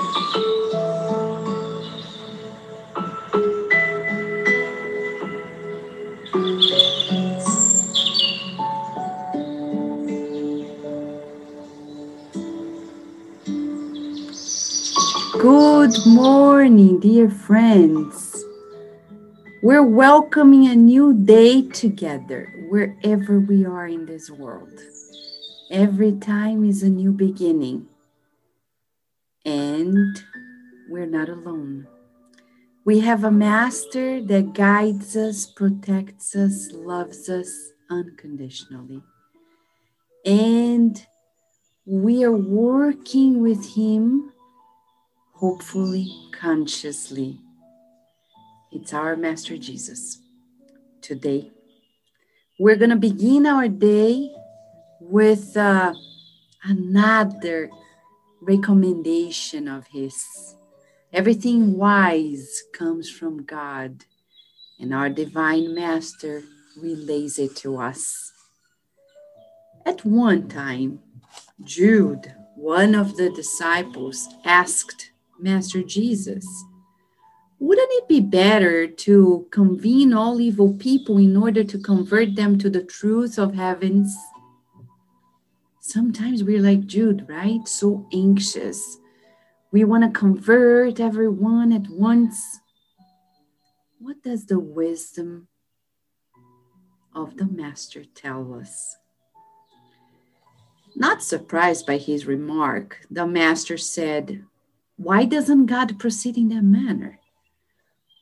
Good morning, dear friends. We're welcoming a new day together wherever we are in this world. Every time is a new beginning, and we're not alone. We have a master that guides us, protects us, loves us unconditionally. And we are working with him hopefully, consciously. It's our Master Jesus. Today, we're going to begin our day with uh, another recommendation of His. Everything wise comes from God, and our Divine Master relays it to us. At one time, Jude, one of the disciples, asked Master Jesus. Wouldn't it be better to convene all evil people in order to convert them to the truth of heavens? Sometimes we're like Jude, right? So anxious. We want to convert everyone at once. What does the wisdom of the Master tell us? Not surprised by his remark, the Master said, why doesn't God proceed in that manner?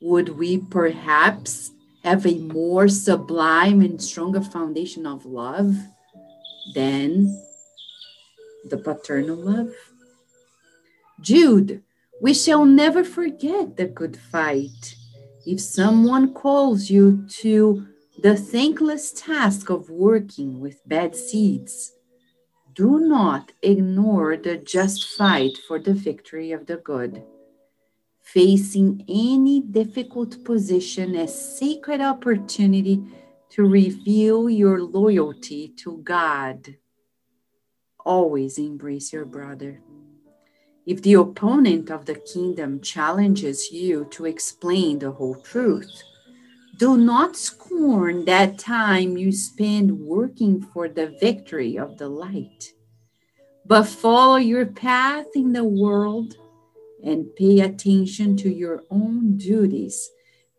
Would we perhaps have a more sublime and stronger foundation of love than the paternal love? Jude, we shall never forget the good fight. If someone calls you to the thankless task of working with bad seeds, do not ignore the just fight for the victory of the good. Facing any difficult position as sacred opportunity to reveal your loyalty to God. Always embrace your brother. If the opponent of the kingdom challenges you to explain the whole truth, do not scorn that time you spend working for the victory of the light, but follow your path in the world and pay attention to your own duties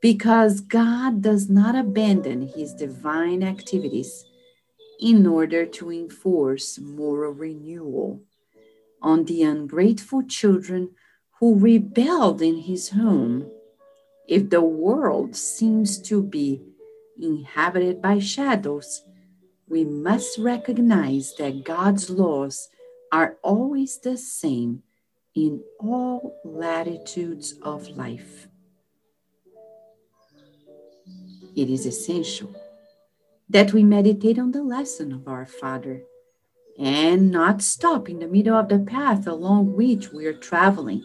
because God does not abandon his divine activities in order to enforce moral renewal on the ungrateful children who rebelled in his home if the world seems to be inhabited by shadows, we must recognize that God's laws are always the same in all latitudes of life. It is essential that we meditate on the lesson of our Father and not stop in the middle of the path along which we are traveling.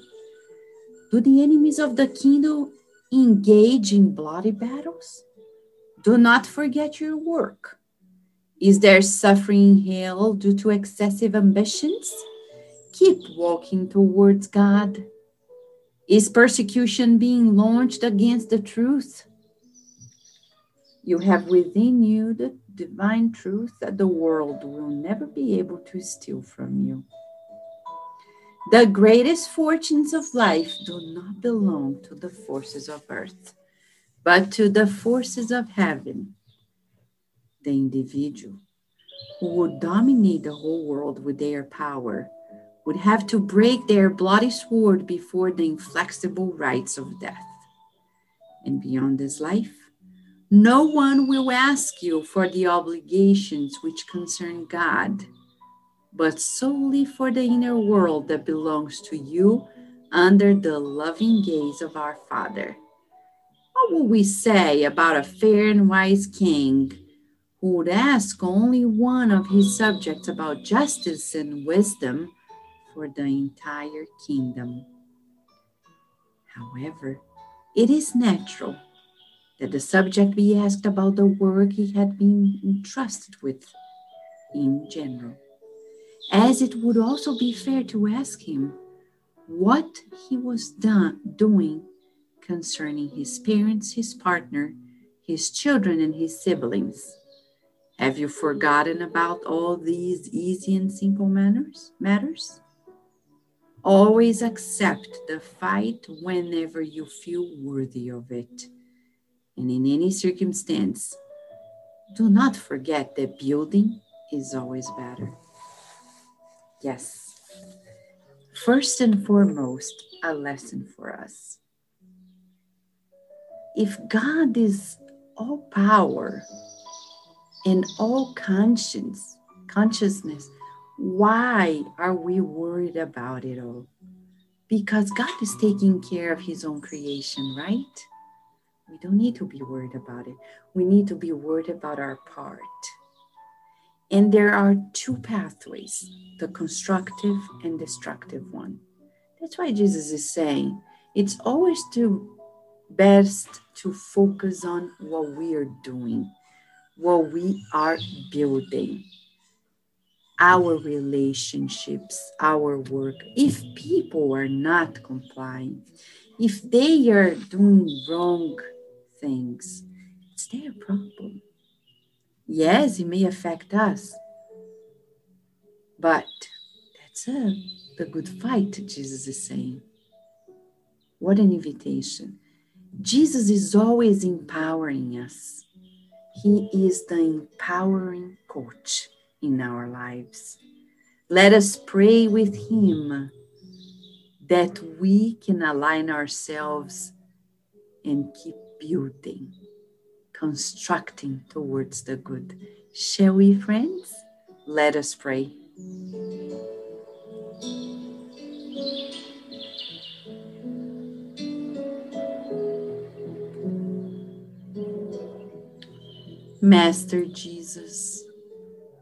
Do the enemies of the kingdom engage in bloody battles? Do not forget your work. Is there suffering in hell due to excessive ambitions? Keep walking towards God. Is persecution being launched against the truth? You have within you the divine truth that the world will never be able to steal from you. The greatest fortunes of life do not belong to the forces of earth, but to the forces of heaven. The individual who would dominate the whole world with their power would have to break their bloody sword before the inflexible rights of death. And beyond this life, no one will ask you for the obligations which concern God but solely for the inner world that belongs to you under the loving gaze of our Father. What will we say about a fair and wise king who would ask only one of his subjects about justice and wisdom for the entire kingdom? However, it is natural that the subject be asked about the work he had been entrusted with in general as it would also be fair to ask him what he was done, doing concerning his parents, his partner, his children, and his siblings. Have you forgotten about all these easy and simple manners, matters? Always accept the fight whenever you feel worthy of it. And in any circumstance, do not forget that building is always better. Yes. First and foremost, a lesson for us. If God is all power, and all conscience, consciousness, why are we worried about it all? Because God is taking care of his own creation, right? We don't need to be worried about it. We need to be worried about our part. And there are two pathways the constructive and destructive one. That's why Jesus is saying it's always to best to focus on what we are doing what we are building, our relationships, our work. If people are not complying, if they are doing wrong things, it's their problem. Yes, it may affect us, but that's a, the good fight, Jesus is saying. What an invitation. Jesus is always empowering us he is the empowering coach in our lives. Let us pray with Him that we can align ourselves and keep building, constructing towards the good. Shall we, friends? Let us pray. Master Jesus,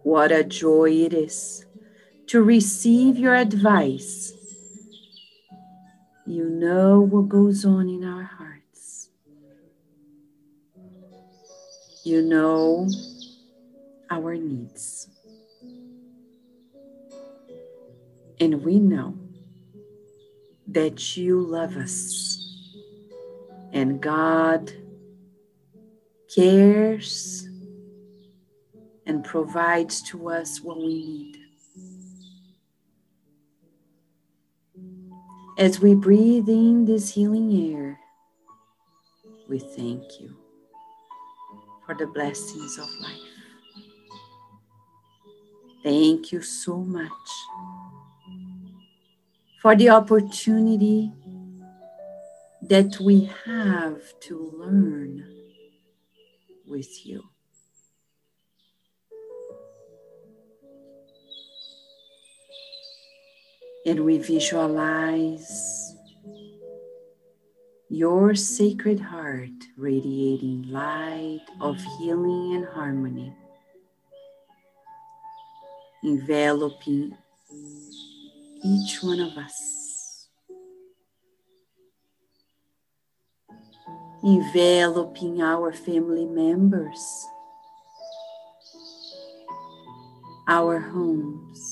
what a joy it is to receive your advice. You know what goes on in our hearts. You know our needs. And we know that you love us and God cares and provides to us what we need. As we breathe in this healing air, we thank you for the blessings of life. Thank you so much for the opportunity that we have to learn with you. and we visualize your sacred heart radiating light of healing and harmony, enveloping each one of us, enveloping our family members, our homes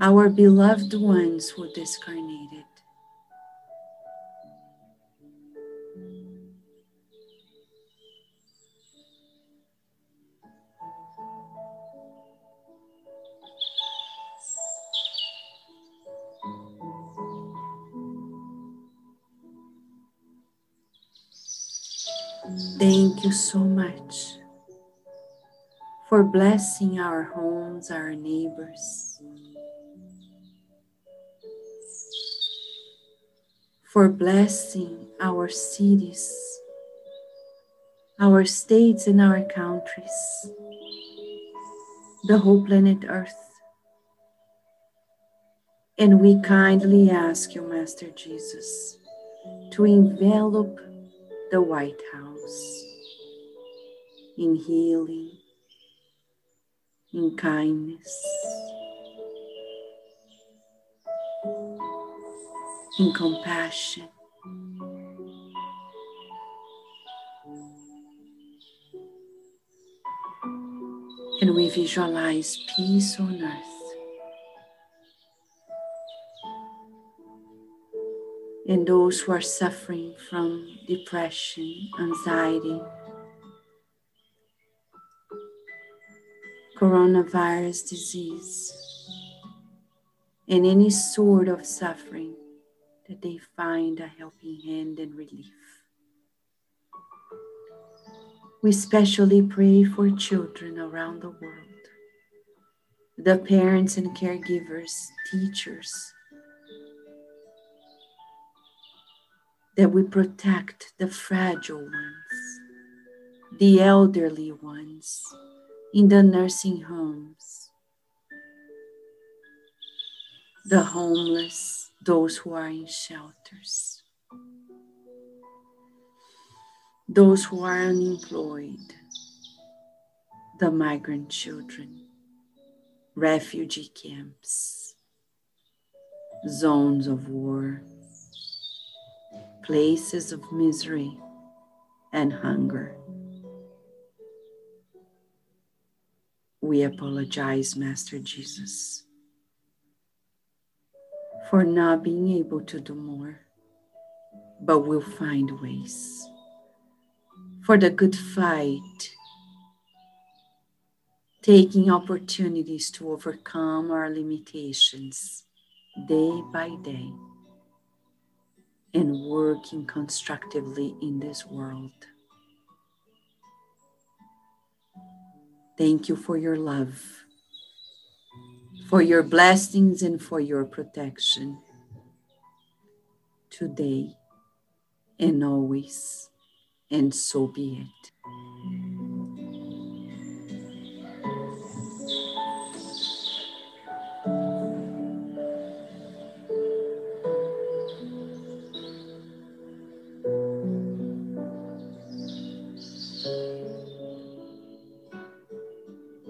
our beloved ones who discarnated. Thank you so much for blessing our homes, our neighbors. For blessing our cities, our states, and our countries, the whole planet Earth. And we kindly ask you, Master Jesus, to envelop the White House in healing, in kindness in compassion. And we visualize peace on earth. And those who are suffering from depression, anxiety, coronavirus disease, and any sort of suffering, that they find a helping hand and relief. We especially pray for children around the world, the parents and caregivers, teachers, that we protect the fragile ones, the elderly ones in the nursing homes, the homeless, those who are in shelters. Those who are unemployed, the migrant children, refugee camps, zones of war, places of misery and hunger. We apologize, Master Jesus, for not being able to do more, but we'll find ways for the good fight, taking opportunities to overcome our limitations day by day and working constructively in this world. Thank you for your love, for your blessings, and for your protection today and always and so be it.